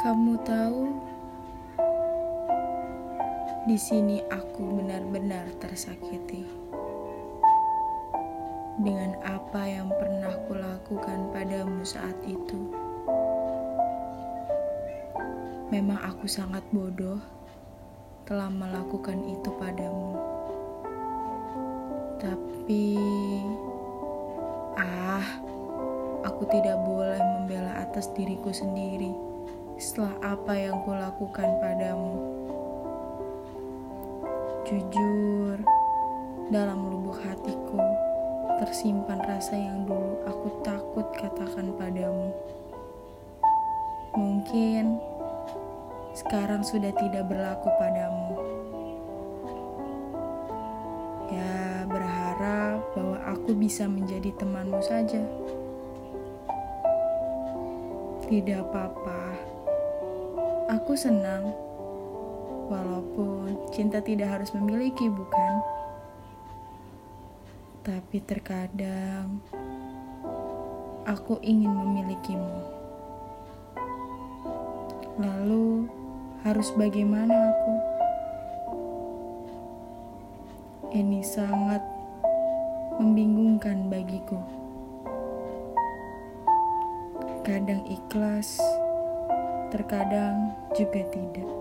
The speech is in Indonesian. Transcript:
Kamu tahu, di sini aku benar-benar tersakiti dengan apa yang pernah kulakukan padamu saat itu. Memang aku sangat bodoh telah melakukan itu padamu. Tapi, ah, aku tidak boleh membela atas diriku sendiri setelah apa yang kulakukan padamu. Jujur, dalam lubuk hatiku tersimpan rasa yang dulu aku takut katakan padamu. Mungkin sekarang sudah tidak berlaku padamu. Ya, berharap bahwa aku bisa menjadi temanmu saja. Tidak apa-apa. Aku senang, walaupun cinta tidak harus memiliki, bukan? Tapi terkadang aku ingin memilikimu. Lalu, harus bagaimana aku? Ini sangat membingungkan bagiku. Kadang ikhlas terkadang juga tidak.